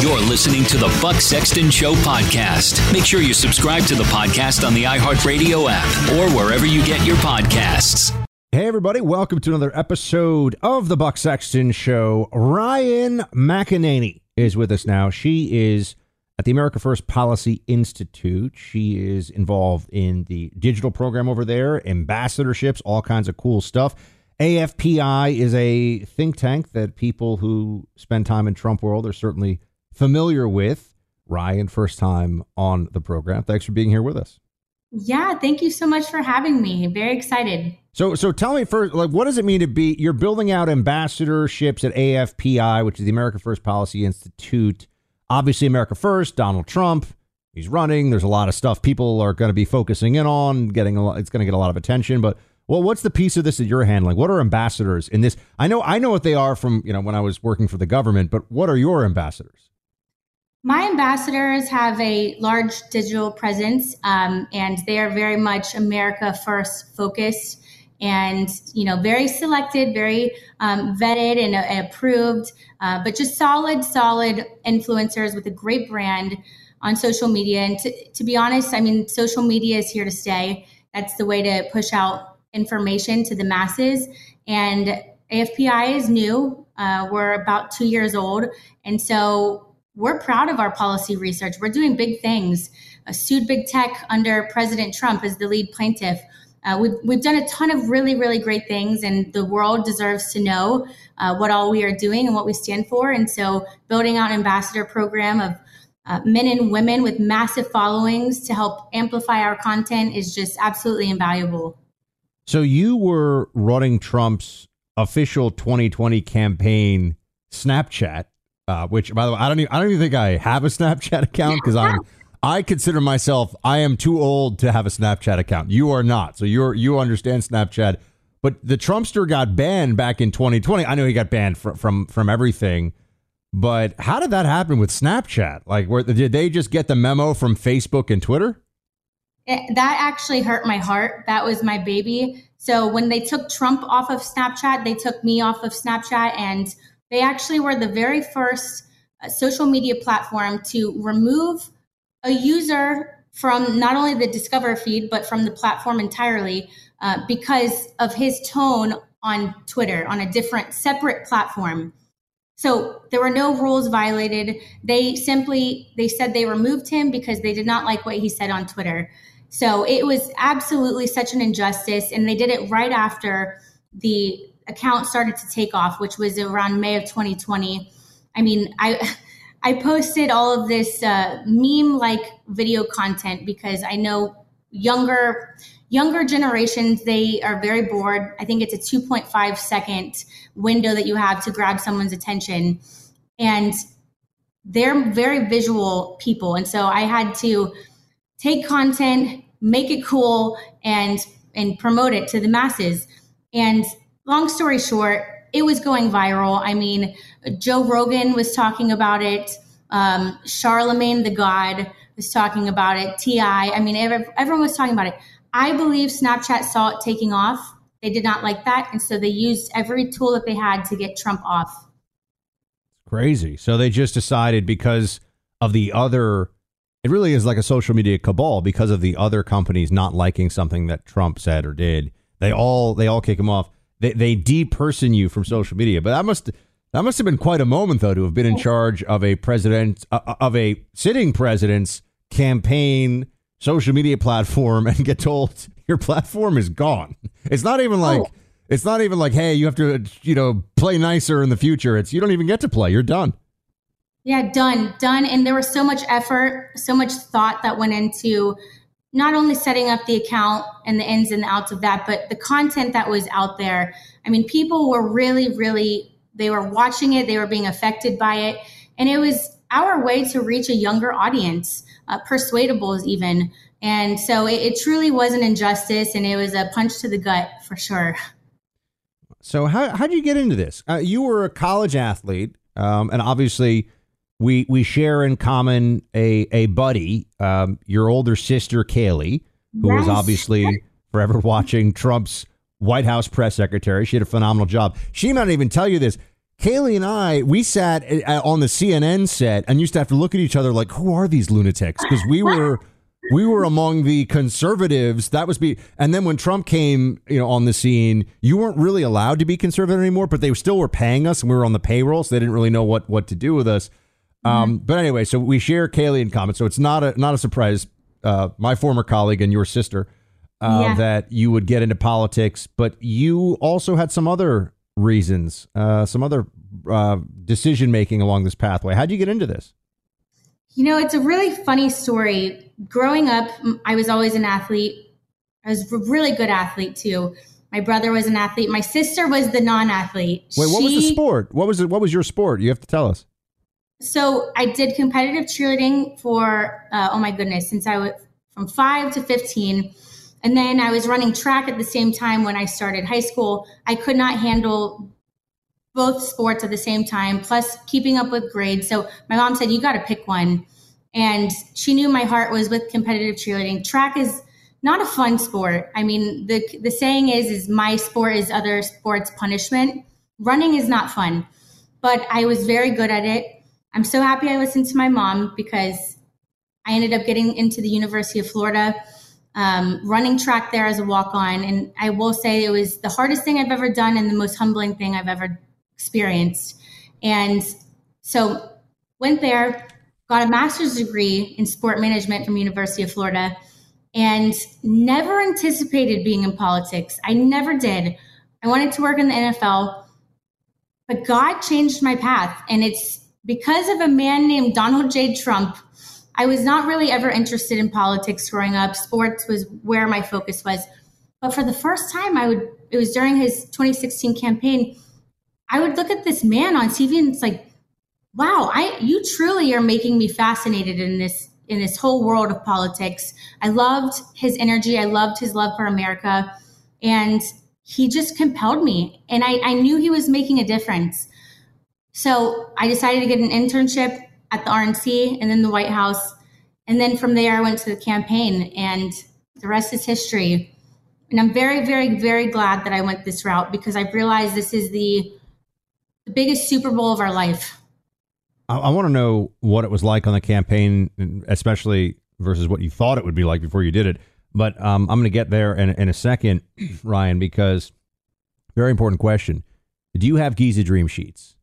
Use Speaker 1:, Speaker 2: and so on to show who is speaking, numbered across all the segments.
Speaker 1: You're listening to the Buck Sexton Show podcast. Make sure you subscribe to the podcast on the iHeartRadio app or wherever you get your podcasts.
Speaker 2: Hey, everybody, welcome to another episode of the Buck Sexton Show. Ryann McEnany is with us now. She is at the America First Policy Institute. She is involved in the digital program over there, ambassadorships, all kinds of cool stuff. AFPI is a think tank that people who spend time in Trump world are certainly familiar with. Ryann, first time on the program. Thanks for being here with us.
Speaker 3: Yeah, thank you so much for having me. Very excited.
Speaker 2: So, so tell me first, like, what does it mean to be? You're building out ambassadorships at AFPI, which is the America First Policy Institute. Obviously, America First, Donald Trump, he's running. There's a lot of stuff people are going to be focusing in on. Getting a lot, it's going to get a lot of attention. But well, what's the piece of this that you're handling? What are ambassadors in this? I know, I know what they are from you know when I was working for the government. But what are your ambassadors?
Speaker 3: My ambassadors have a large digital presence, um, and they are very much America first focused, and you know, very selected, very um, vetted and, uh, approved, uh, but just solid, solid influencers with a great brand on social media. And to, to be honest, I mean, social media is here to stay. That's the way to push out information to the masses. And AFPI is new. Uh, we're about two years old, and so we're proud of our policy research. We're doing big things. Uh, sued big tech under President Trump as the lead plaintiff. Uh, we've, we've done a ton of really, really great things, and the world deserves to know uh, what all we are doing and what we stand for. And so, building out an ambassador program of uh, men and women with massive followings to help amplify our content is just absolutely invaluable.
Speaker 2: So, you were running Trump's official 2020 campaign Snapchat uh, which by the way, I don't even I don't even think I have a Snapchat account because I'm I consider myself I am too old to have a Snapchat account. You are not, so you're you understand Snapchat. But the Trumpster got banned back in 2020. I know he got banned from from from everything. But how did that happen with Snapchat? Like, where did they just get the memo from Facebook and Twitter?
Speaker 3: It, that actually hurt my heart. That was my baby. So when they took Trump off of Snapchat, they took me off of Snapchat, and they actually were the very first uh, social media platform to remove a user from not only the Discover feed, but from the platform entirely uh, because of his tone on Twitter on a different, separate platform. So there were no rules violated. They simply they said they removed him because they did not like what he said on Twitter. So it was absolutely such an injustice, and they did it right after the account started to take off, which was around May of 2020. I mean, I I posted all of this uh, meme like video content because I know younger younger generations they are very bored. I think it's a 2.5 second window that you have to grab someone's attention, and they're very visual people, and so I had to take content, make it cool, and and promote it to the masses. And long story short, it was going viral. I mean, Joe Rogan was talking about it. Um, Charlemagne the God was talking about it. T.I., I mean, everyone was talking about it. I believe Snapchat saw it taking off. They did not like that. And so they used every tool that they had to get Trump off.
Speaker 2: It's crazy. So they just decided because of the other, it really is like a social media cabal because of the other companies not liking something that Trump said or did. They all, they all kick him off they they deperson you from social media. But that must that must have been quite a moment though to have been in charge of a president uh, uh of a sitting president's campaign social media platform and get told your platform is gone. It's not even like oh. it's not even like hey, you have to you know play nicer in the future. It's you don't even get to play. You're done.
Speaker 3: Yeah, done, done. And there was so much effort, so much thought that went into not only setting up the account and the ins and the outs of that, but the content that was out there. I mean, people were really, really, they were watching it, they were being affected by it. And it was our way to reach a younger audience, uh, persuadables even. And so it, it truly was an injustice and it was a punch to the gut for sure.
Speaker 2: So, how, how did you get into this? Uh, you were a college athlete, um, and obviously, we we share in common a a buddy, um, your older sister Kayleigh, who yes. was obviously forever watching Trump's White House press secretary. She did a phenomenal job. She might not even tell you this. Kayleigh and I, we sat uh, on the CNN set and used to have to look at each other like, who are these lunatics? Because we were we were among the conservatives. That was be, and then when Trump came, you know, on the scene, you weren't really allowed to be conservative anymore, but they still were paying us, and we were on the payroll, so they didn't really know what what to do with us. Um, mm-hmm. But anyway, so we share Kayleigh in common, so it's not a not a surprise. Uh, my former colleague and your sister uh, yeah. that you would get into politics, but you also had some other reasons, uh, some other uh, decision making along this pathway. How'd you get into this?
Speaker 3: You know, it's a really funny story. Growing up, I was always an athlete. I was a really good athlete too. My brother was an athlete. My sister was the non-athlete.
Speaker 2: Wait, what she, was the sport? What was it? What was your sport? You have to tell us.
Speaker 3: So I did competitive cheerleading for uh, oh my goodness, since I was from five to fifteen, and then I was running track at the same time when I started high school. I could not handle both sports at the same time, plus keeping up with grades. So my mom said, "You got to pick one," and she knew my heart was with competitive cheerleading. Track is not a fun sport. I mean, the the saying is, "is my sport is other sports punishment." Running is not fun, but I was very good at it I'm so happy I listened to my mom because I ended up getting into the University of Florida, um, running track there as a walk on. And I will say it was the hardest thing I've ever done and the most humbling thing I've ever experienced. And so went there, got a master's degree in sport management from University of Florida and never anticipated being in politics. I never did. I wanted to work in the NFL, but God changed my path and it's because of a man named Donald J. Trump, I was not really ever interested in politics growing up. Sports was where my focus was. But for the first time, I would, it was during his 2016 campaign, I would look at this man on TV and it's like, wow, I, you truly are making me fascinated in this, in this whole world of politics. I loved his energy. I loved his love for America. And he just compelled me. And I, I knew he was making a difference. So I decided to get an internship at the RNC and then the White House. And then from there, I went to the campaign, and the rest is history. And I'm very, very, very glad that I went this route because I've realized this is the, the biggest Super Bowl of our life.
Speaker 2: I, I want to know what it was like on the campaign, especially versus what you thought it would be like before you did it. But um, I'm going to get there in, in a second, Ryann, because very important question. Do you have Giza Dream Sheets?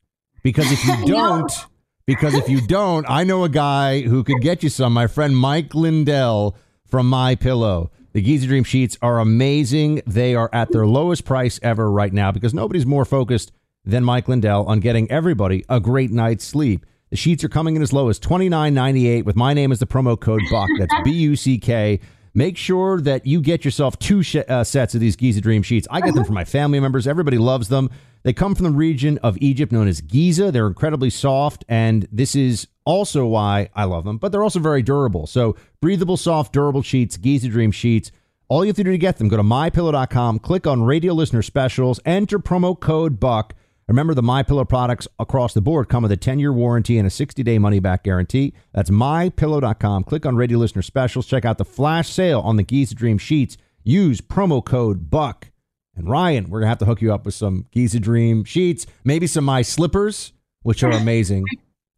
Speaker 2: Because if you don't, no. because if you don't, I know a guy who could get you some. My friend Mike Lindell from My Pillow. The Giza Dream sheets are amazing. They are at their lowest price ever right now because nobody's more focused than Mike Lindell on getting everybody a great night's sleep. The sheets are coming in as low as twenty nine ninety eight with my name as the promo code Buck. That's B U C K. Make sure that you get yourself two sh- uh, sets of these Giza Dream sheets. I get them for my family members. Everybody loves them. They come from the region of Egypt known as Giza. They're incredibly soft, and this is also why I love them, but they're also very durable. So, breathable, soft, durable sheets, Giza Dream sheets. All you have to do to get them, go to mypillow.com, click on radio listener specials, enter promo code BUCK. Remember, the MyPillow products across the board come with a 10 year warranty and a 60 day money back guarantee. That's mypillow.com. Click on radio listener specials. Check out the flash sale on the Giza Dream sheets. Use promo code BUCK. And Ryann, we're gonna have to hook you up with some Giza Dream sheets, maybe some my slippers, which are amazing.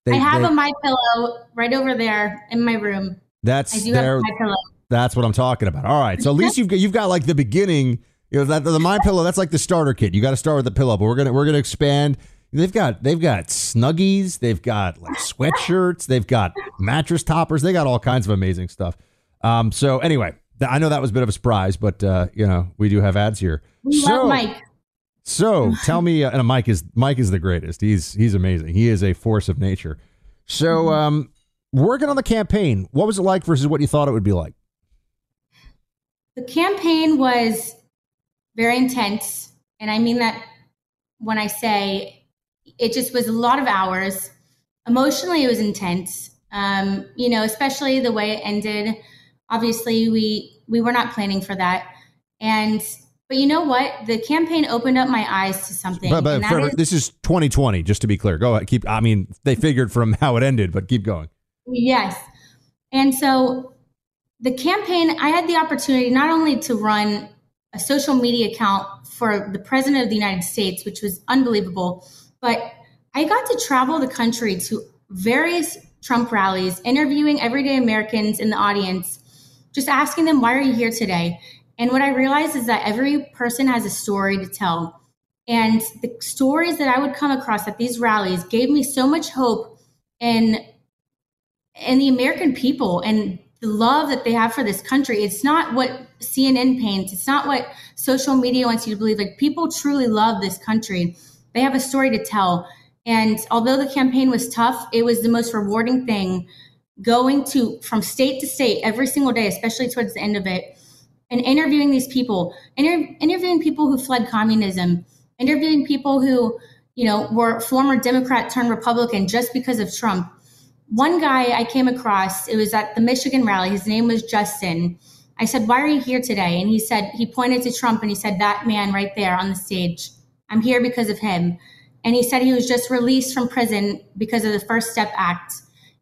Speaker 3: They, I have they, a my pillow right over there in my room.
Speaker 2: That's I do have my pillow. That's what I'm talking about. All right, so at least you've got, you've got like the beginning. You know that the my pillow. That's like the starter kit. You got to start with the pillow, but we're gonna we're gonna expand. they've got they've got snuggies, they've got like sweatshirts, they've got mattress toppers, they got all kinds of amazing stuff. Um, so anyway, I know that was a bit of a surprise, but uh, you know we do have ads here.
Speaker 3: We
Speaker 2: so,
Speaker 3: love Mike.
Speaker 2: So tell me, uh, and Mike is Mike is the greatest. He's he's amazing. He is a force of nature. So
Speaker 3: Mm-hmm.
Speaker 2: um, working on the campaign, what was it like versus what you thought it would be like?
Speaker 3: The campaign was very intense. And I mean that when I say it just was a lot of hours. Emotionally, it was intense. Um, you know, especially the way it ended. Obviously, we we were not planning for that. And but you know what? The campaign opened up my eyes to something.
Speaker 2: But, but for-
Speaker 3: is-
Speaker 2: this is 2020, just to be clear. Go ahead. Keep. I mean, they figured from how it ended, but keep going.
Speaker 3: Yes. And so the campaign, I had the opportunity not only to run a social media account for the President of the United States, which was unbelievable, but I got to travel the country to various Trump rallies, interviewing everyday Americans in the audience, just asking them, why are you here today? And what I realized is that every person has a story to tell. And the stories that I would come across at these rallies gave me so much hope in and the American people and the love that they have for this country. It's not what CNN paints. It's not what social media wants you to believe. Like people truly love this country. They have a story to tell. And although the campaign was tough, it was the most rewarding thing going to from state to state every single day, especially towards the end of it, and interviewing these people, inter- interviewing people who fled communism, interviewing people who, you know, were former Democrat turned Republican just because of Trump one guy I came across, it was at the Michigan rally. His name was Justin. I said, Why are you here today? And he said, He pointed to Trump and he said, That man right there on the stage, I'm here because of him. And he said he was just released from prison because of the First Step Act.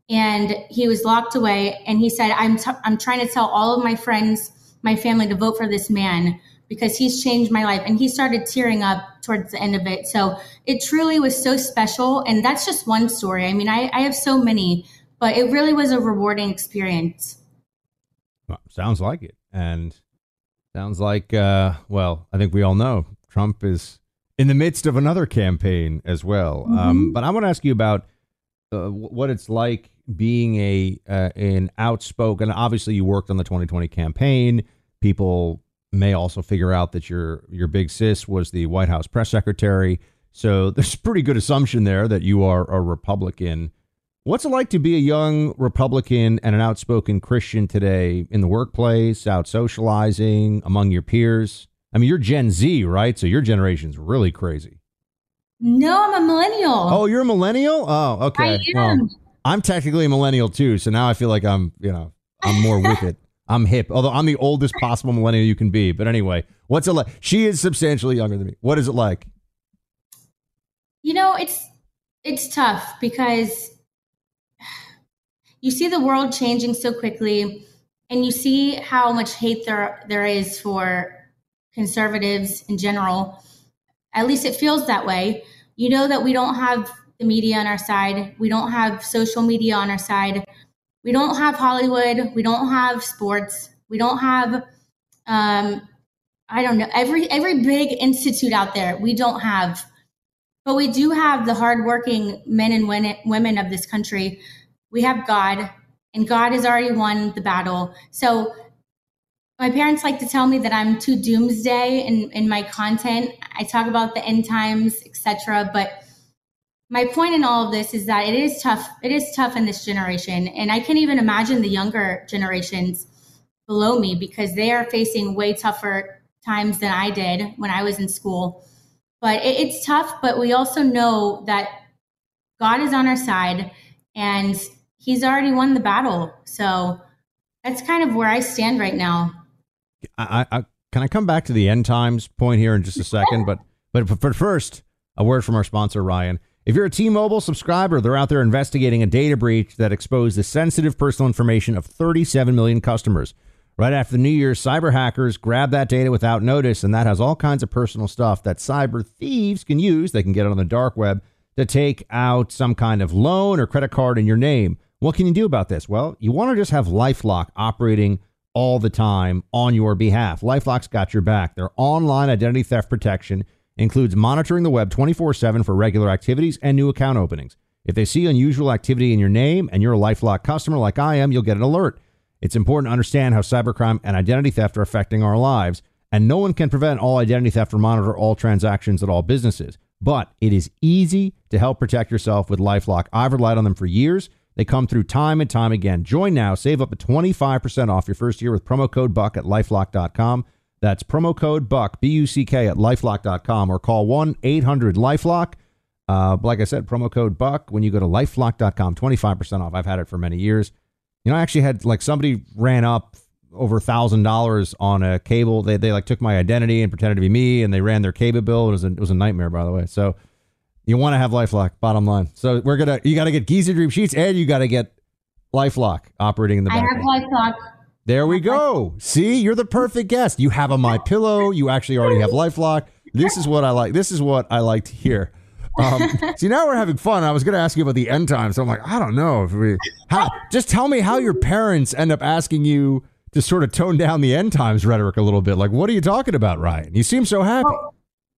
Speaker 3: And he was locked away. And he said, I'm, t- I'm trying to tell all of my friends, my family to vote for this man because he's changed my life. And he started tearing up towards the end of it. So it truly was so special. And that's just one story. I mean, I, I have so many, but it really was a rewarding experience.
Speaker 2: Well, sounds like it, and sounds like uh, well, I think we all know Trump is in the midst of another campaign as well. Um, but I want to ask you about uh, what it's like being a uh, an outspoken. Obviously, you worked on the 2020 campaign. People may also figure out that your your big sis was the White House press secretary. So there's a pretty good assumption there that you are a Republican. What's it like to be a young Republican and an outspoken Christian today in the workplace, out socializing among your peers? I mean, you're Gen Z, right? So your generation's really crazy.
Speaker 3: No, I'm a millennial.
Speaker 2: Oh, you're a millennial? Oh, okay.
Speaker 3: I
Speaker 2: Well,
Speaker 3: am.
Speaker 2: I'm technically a millennial too, so now I feel like I'm, you know, I'm more with it. I'm hip, although I'm the oldest possible millennial you can be. But anyway, what's it like? She is substantially younger than me. What is it like?
Speaker 3: You know, it's it's tough because you see the world changing so quickly and you see how much hate there there is for conservatives in general. At least it feels that way. You know that we don't have the media on our side. We don't have social media on our side. We don't have Hollywood. We don't have sports. We don't have um I don't know, every every big institute out there. We don't have but we do have the hardworking men and women of this country. We have God, and God has already won the battle. So my parents like to tell me that I'm too doomsday in, in my content. I talk about the end times, etc. But my point in all of this is that it is tough. It is tough in this generation, and I can't even imagine the younger generations below me because they are facing way tougher times than I did when I was in school but it, it's tough but we also know that god is on our side and he's already won the battle so that's kind of where i stand right now
Speaker 2: I, I can I come back to the end times point here in just a second, but but for first, a word from our sponsor, Ryann. If you're a T-Mobile subscriber, they're out there investigating a data breach that exposed the sensitive personal information of 37 million customers. Right after the New Year's, cyber hackers grabbed that data without notice, and that has all kinds of personal stuff that cyber thieves can use. They can get it on the dark web to take out some kind of loan or credit card in your name. What can you do about this? Well, you want to just have LifeLock operating all the time on your behalf. LifeLock's got your back. Their online identity theft protection includes monitoring the web 24 7 for regular activities and new account openings. If they see unusual activity in your name and you're a Lifelock customer like I am, you'll get an alert. It's important to understand how cybercrime and identity theft are affecting our lives, and no one can prevent all identity theft or monitor all transactions at all businesses. But it is easy to help protect yourself with Lifelock. I've relied on them for years. They come through time and time again. Join now, save up to 25% off your first year with promo code BUCK at lifelock.com. That's promo code BUCK, B U C K, at lifelock.com or call 1 800 Lifelock. Uh, like I said, promo code BUCK when you go to lifelock.com, 25% off. I've had it for many years. You know, I actually had like somebody ran up over a thousand dollars on a cable. They, they like took my identity and pretended to be me and they ran their cable bill. It was a, it was a nightmare, by the way. So you want to have LifeLock, bottom line. So we're going to, you got to get Giza Dream Sheets and you got to get LifeLock operating in the
Speaker 3: I
Speaker 2: background.
Speaker 3: have LifeLock.
Speaker 2: There we go. See, you're the perfect guest. You have a my pillow. You actually already have LifeLock. This is what I like. This is what I like to hear. Um, see, now we're having fun. I was going to ask you about the end times. So I'm like, I don't know if we. How, just tell me how your parents end up asking you to sort of tone down the end times rhetoric a little bit. Like, what are you talking about, Ryann? You seem so happy.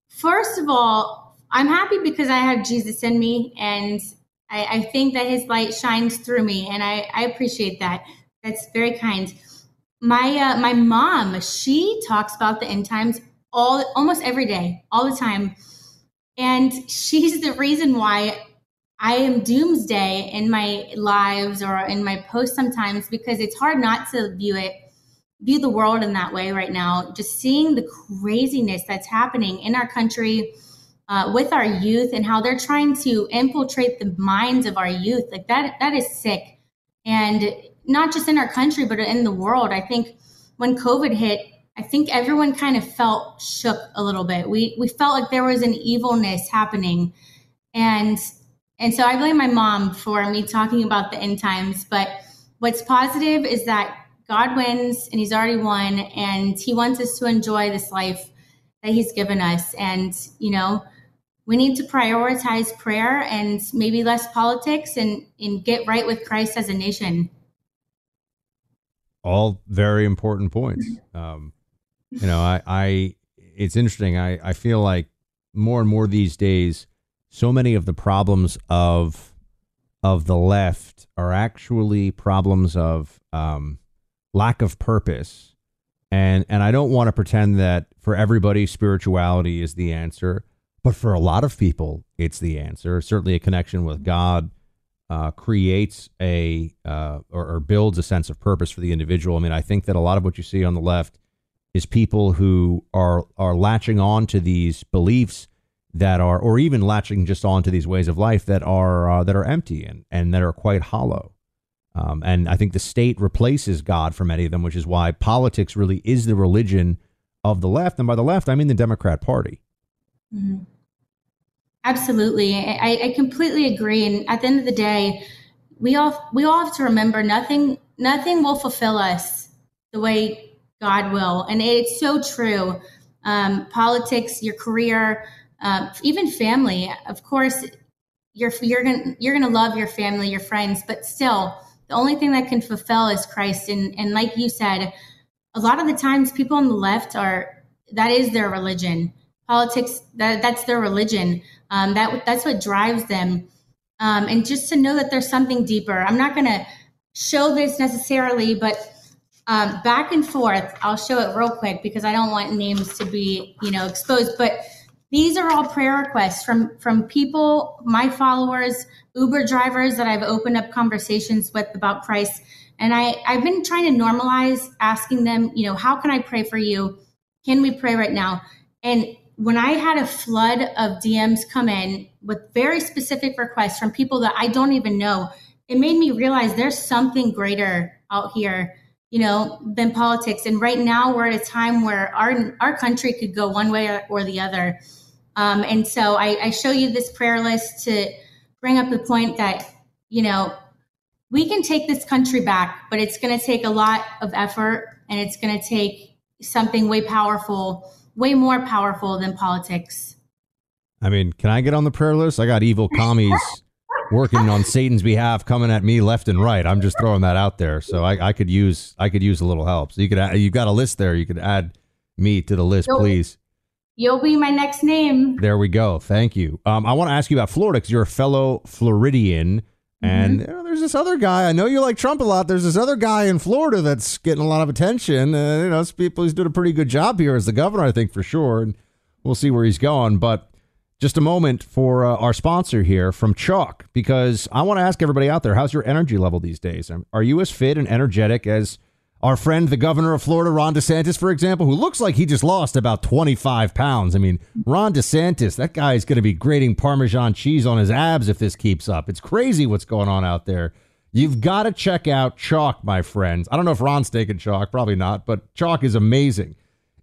Speaker 3: First of all, I'm happy because I have Jesus in me, and I, I think that His light shines through me, and I, I appreciate that. That's very kind. My uh, my mom, she talks about the end times all almost every day, all the time, and she's the reason why I am doomsday in my lives or in my posts sometimes because it's hard not to view it view the world in that way right now. Just seeing the craziness that's happening in our country uh, with our youth and how they're trying to infiltrate the minds of our youth, like that, that is sick. And not just in our country, but in the world. I think when COVID hit, I think everyone kind of felt shook a little bit. We we felt like there was an evilness happening, and and so I blame my mom for me talking about the end times. But what's positive is that God wins and he's already won and he wants us to enjoy this life that he's given us. And, you know, we need to prioritize prayer and maybe less politics and, and get right with Christ as a nation.
Speaker 2: All very important points. Um, you know, I, I, it's interesting. I, I feel like more and more these days, so many of the problems of, of the left are actually problems of, um, lack of purpose. And and I don't want to pretend that for everybody spirituality is the answer, but for a lot of people it's the answer. Certainly, a connection with God uh, creates a uh, or, or builds a sense of purpose for the individual. I mean, I think that a lot of what you see on the left is people who are are latching on to these beliefs that are, or even latching just on to these ways of life that are uh, that are empty and and that are quite hollow. Um, and I think the state replaces God for many of them, which is why politics really is the religion of the left. And by the left, I mean the Democrat Party.
Speaker 3: Mm-hmm. Absolutely, I, I completely agree. And at the end of the day, we all we all have to remember nothing nothing will fulfill us the way God will, and it's so true. Um, politics, your career, uh, even family. Of course, you're you're gonna you're gonna love your family, your friends, but still the only thing that can fulfill is Christ. And, and like you said, a lot of the times people on the left are, that is their religion. Politics, that, that's their religion. Um, that, that's what drives them. Um, and just to know that there's something deeper. I'm not going to show this necessarily, but um, back and forth, I'll show it real quick because I don't want names to be, you know, exposed. But these are all prayer requests from from people, my followers, Uber drivers that I've opened up conversations with about Christ. And I, I've been trying to normalize asking them, you know, how can I pray for you? Can we pray right now? And when I had a flood of DMs come in with very specific requests from people that I don't even know, it made me realize there's something greater out here, you know, than politics. And right now we're at a time where our our country could go one way or, the other. Um, and so I, I show you this prayer list to bring up the point that, you know, we can take this country back, but it's going to take a lot of effort and it's going to take something way powerful, way more powerful than politics.
Speaker 2: I mean, can I get on the prayer list? I got evil commies working on Satan's behalf, coming at me left and right. I'm just throwing that out there. So I, I could use I could use a little help. So you could add, you've got a list there. You could add me to the list, please.
Speaker 3: You'll be my next name.
Speaker 2: There we go. Thank you. Um, I want to ask you about Florida because you're a fellow Floridian. And
Speaker 3: Mm-hmm.
Speaker 2: you know, there's this other guy. I know you like Trump a lot. There's this other guy in Florida that's getting a lot of attention. Uh, you know, it's people. He's doing a pretty good job here as the governor, I think for sure. And we'll see where he's going. But just a moment for uh, our sponsor here from Choq, because I want to ask everybody out there, how's your energy level these days? Are you as fit and energetic as our friend, the governor of Florida, Ron DeSantis, for example, who looks like he just lost about 25 pounds? I mean, Ron DeSantis, that guy is going to be grating Parmesan cheese on his abs if this keeps up. It's crazy what's going on out there. You've got to check out Choq, my friends. I don't know if Ron's taking Choq, probably not, but Choq is amazing.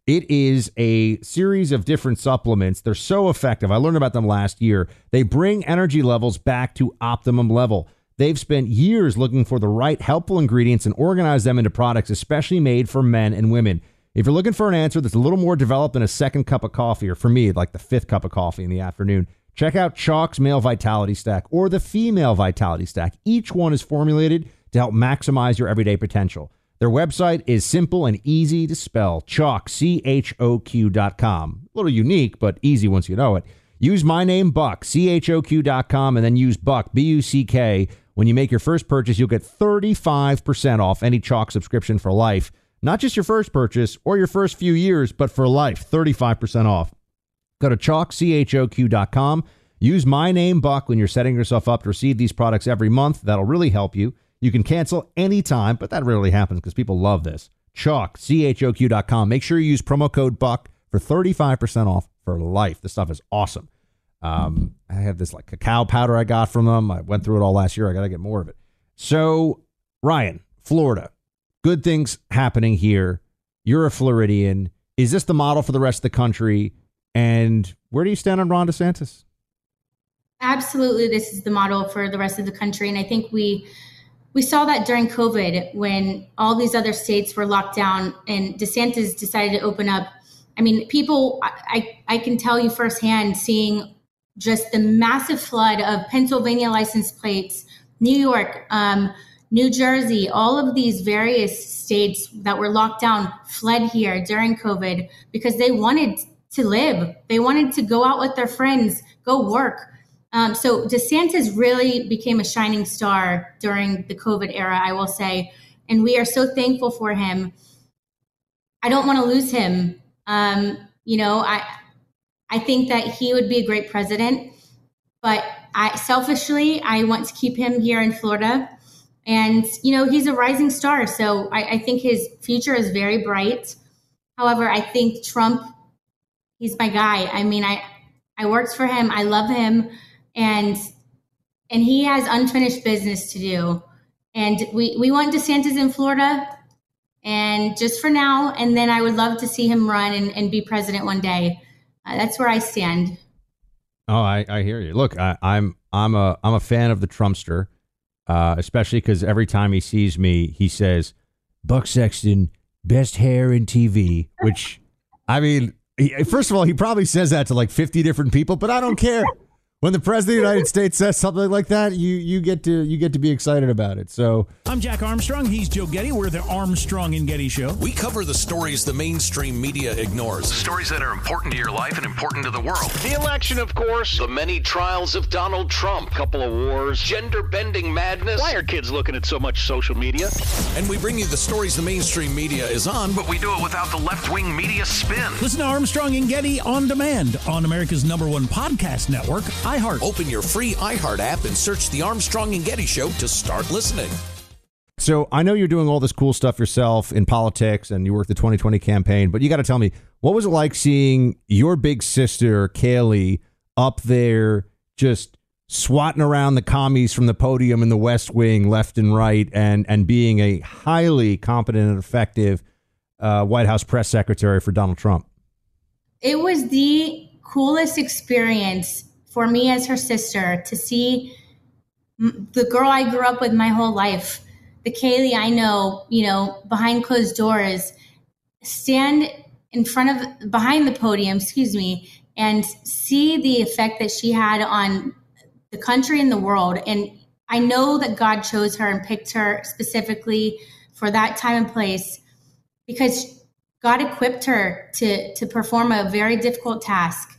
Speaker 2: It is a series of different supplements. They're so effective. I learned about them last year. They bring energy levels back to optimum level. They've spent years looking for the right helpful ingredients and organize them into products especially made for men and women. If you're looking for an answer that's a little more developed than a second cup of coffee, or for me, like the fifth cup of coffee in the afternoon, check out Choq's Male Vitality Stack or the Female Vitality Stack. Each one is formulated to help maximize your everyday potential. Their website is simple and easy to spell Choq, C H O Q dot com. A little unique, but easy once you know it. Use my name, Buck, C H O Q dot com, and then use Buck, B U C K. When you make your first purchase, you'll get 35% off any Choq subscription for life. Not just your first purchase or your first few years, but for life, 35% off. Go to chalkchoq.com. Use my name, Buck, when you're setting yourself up to receive these products every month. That'll really help you. You can cancel anytime, but that rarely happens because people love this. Choq, Make sure you use promo code BUCK for 35% off for life. This stuff is awesome. Um, I have this like cacao powder I got from them. I went through it all last year. I got to get more of it. So, Ryann, Florida, good things happening here. You're a Floridian. Is this the model for the rest of the country? And where do you stand on Ron DeSantis?
Speaker 3: Absolutely, this is the model for the rest of the country, and I think we we saw that during COVID when all these other states were locked down and DeSantis decided to open up. I mean, people, I I can tell you firsthand, seeing just the massive flood of Pennsylvania license plates, New York, um, New Jersey, all of these various states that were locked down fled here during COVID because they wanted to live. They wanted to go out with their friends, go work. Um, so DeSantis really became a shining star during the COVID era, I will say, and we are so thankful for him. I don't want to lose him. Um, you know, I I think that he would be a great president, but I selfishly I want to keep him here in Florida. And you know, he's a rising star, so I, I think his future is very bright. However, I think Trump, he's my guy. I mean, I I worked for him. I love him and and he has unfinished business to do. And we we want DeSantis in Florida, and just for now. And then I would love to see him run and, and be president one day. Uh, that's where I stand.
Speaker 2: Oh, I, I hear you. Look, I, I'm I'm a I'm a fan of the Trumpster, uh, especially because every time he sees me, he says, "Buck Sexton, best hair in TV." Which, I mean, he, first of all, he probably says that to like 50 different people, but I don't care. When the president of the United States says something like that, you you get to you get to be excited about it. So
Speaker 4: I'm Jack Armstrong. He's Joe Getty. We're the Armstrong and Getty Show.
Speaker 5: We cover the stories the mainstream media ignores. Stories that are important to your life and important to the world.
Speaker 6: The election, of course.
Speaker 5: The many trials of Donald Trump.
Speaker 6: Couple of wars.
Speaker 5: Gender bending madness.
Speaker 6: Why are kids looking at so much social media?
Speaker 5: And we bring you the stories the mainstream media is on, but we do it without the left wing media spin.
Speaker 4: Listen to Armstrong and Getty on demand on America's number one podcast network, iHeart.
Speaker 5: Open your free iHeart app and search The Armstrong and Getty Show to start listening.
Speaker 2: So I know you're doing all this cool stuff yourself in politics and you work the 2020 campaign, but you got to tell me, what was it like seeing your big sister, Kayleigh, up there just swatting around the commies from the podium in the West Wing, left and right, and, and being a highly competent and effective uh, White House press secretary for Donald Trump?
Speaker 3: It was the coolest experience for me as her sister to see the girl I grew up with my whole life, the Kayleigh I know, you know, behind closed doors, stand in front of, behind the podium, excuse me, and see the effect that she had on the country and the world. And I know that God chose her and picked her specifically for that time and place because God equipped her to to perform a very difficult task.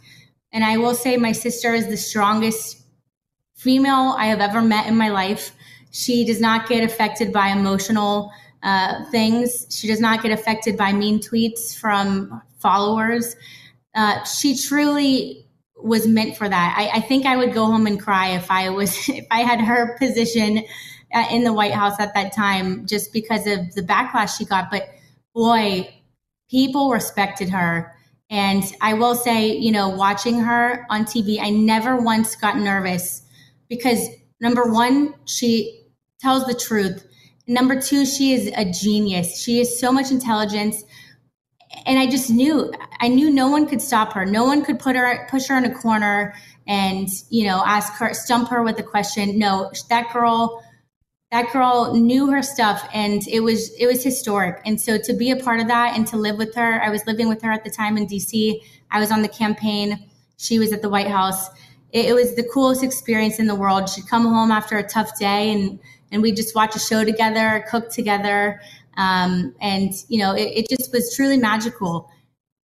Speaker 3: And I will say my sister is the strongest female I have ever met in my life. She does not get affected by emotional uh, things. She does not get affected by mean tweets from followers. Uh, she truly was meant for that. I, I, think I would go home and cry if I was if I had her position uh, in the White House at that time, just because of the backlash she got. But boy, people respected her. And I will say, you know, watching her on TV, I never once got nervous because number one, she tells the truth. Number two, she is a genius. She has so much intelligence. And I just knew, I knew no one could stop her. No one could put her, push her in a corner and, you know, ask her, stump her with a question. No, that girl, that girl knew her stuff and it was, it was historic. And so to be a part of that and to live with her, I was living with her at the time in DC. I was on the campaign. She was at the White House. It, it was the coolest experience in the world. She'd come home after a tough day and, and we just watch a show together, cook together. Um, and you know, it, it just was truly magical.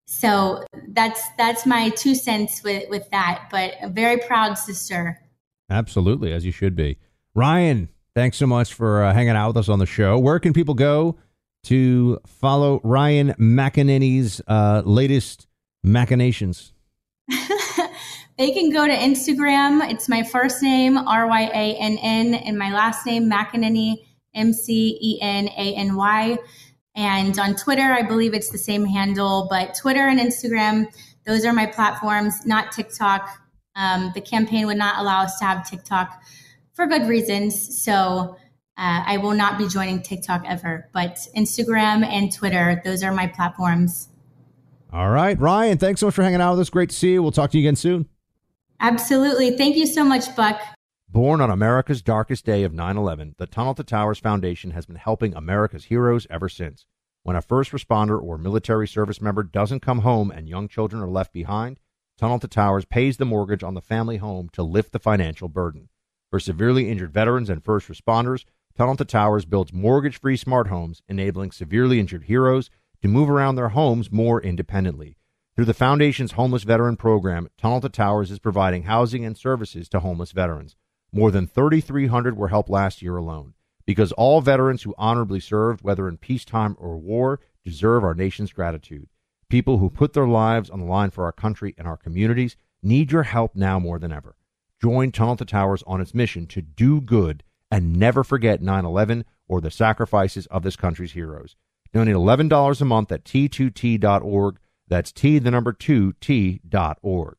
Speaker 3: So that's that's my two cents with with that. But a very proud sister.
Speaker 2: Absolutely, as you should be. Ryann, thanks so much for uh, hanging out with us on the show. Where can people go to follow Ryann McEnany's uh, latest machinations?
Speaker 3: They can go to Instagram. It's my first name, R Y A N N, and my last name, McEnany, M C E N A N Y. And on Twitter, I believe it's the same handle, but Twitter and Instagram, those are my platforms, not TikTok. Um, the campaign would not allow us to have TikTok for good reasons. So uh, I will not be joining TikTok ever, but Instagram and Twitter, those are my platforms.
Speaker 2: All right. Ryann, thanks so much for hanging out with us. Great to see you. We'll talk to you again soon.
Speaker 3: Absolutely. Thank you so much, Buck.
Speaker 2: Born on America's darkest day of 9 11, the Tunnel to Towers Foundation has been helping America's heroes ever since. When a first responder or military service member doesn't come home and young children are left behind, Tunnel to Towers pays the mortgage on the family home to lift the financial burden. For severely injured veterans and first responders, Tunnel to Towers builds mortgage free smart homes, enabling severely injured heroes to move around their homes more independently. Through the Foundation's Homeless Veteran Program, Tunnel to Towers is providing housing and services to homeless veterans. More than 3,300 were helped last year alone. Because all veterans who honorably served, whether in peacetime or war, deserve our nation's gratitude. People who put their lives on the line for our country and our communities need your help now more than ever. Join Tunnel to Towers on its mission to do good and never forget 9 11 or the sacrifices of this country's heroes. Donate $11 a month at t2t.org that's T, the number two, T dot org.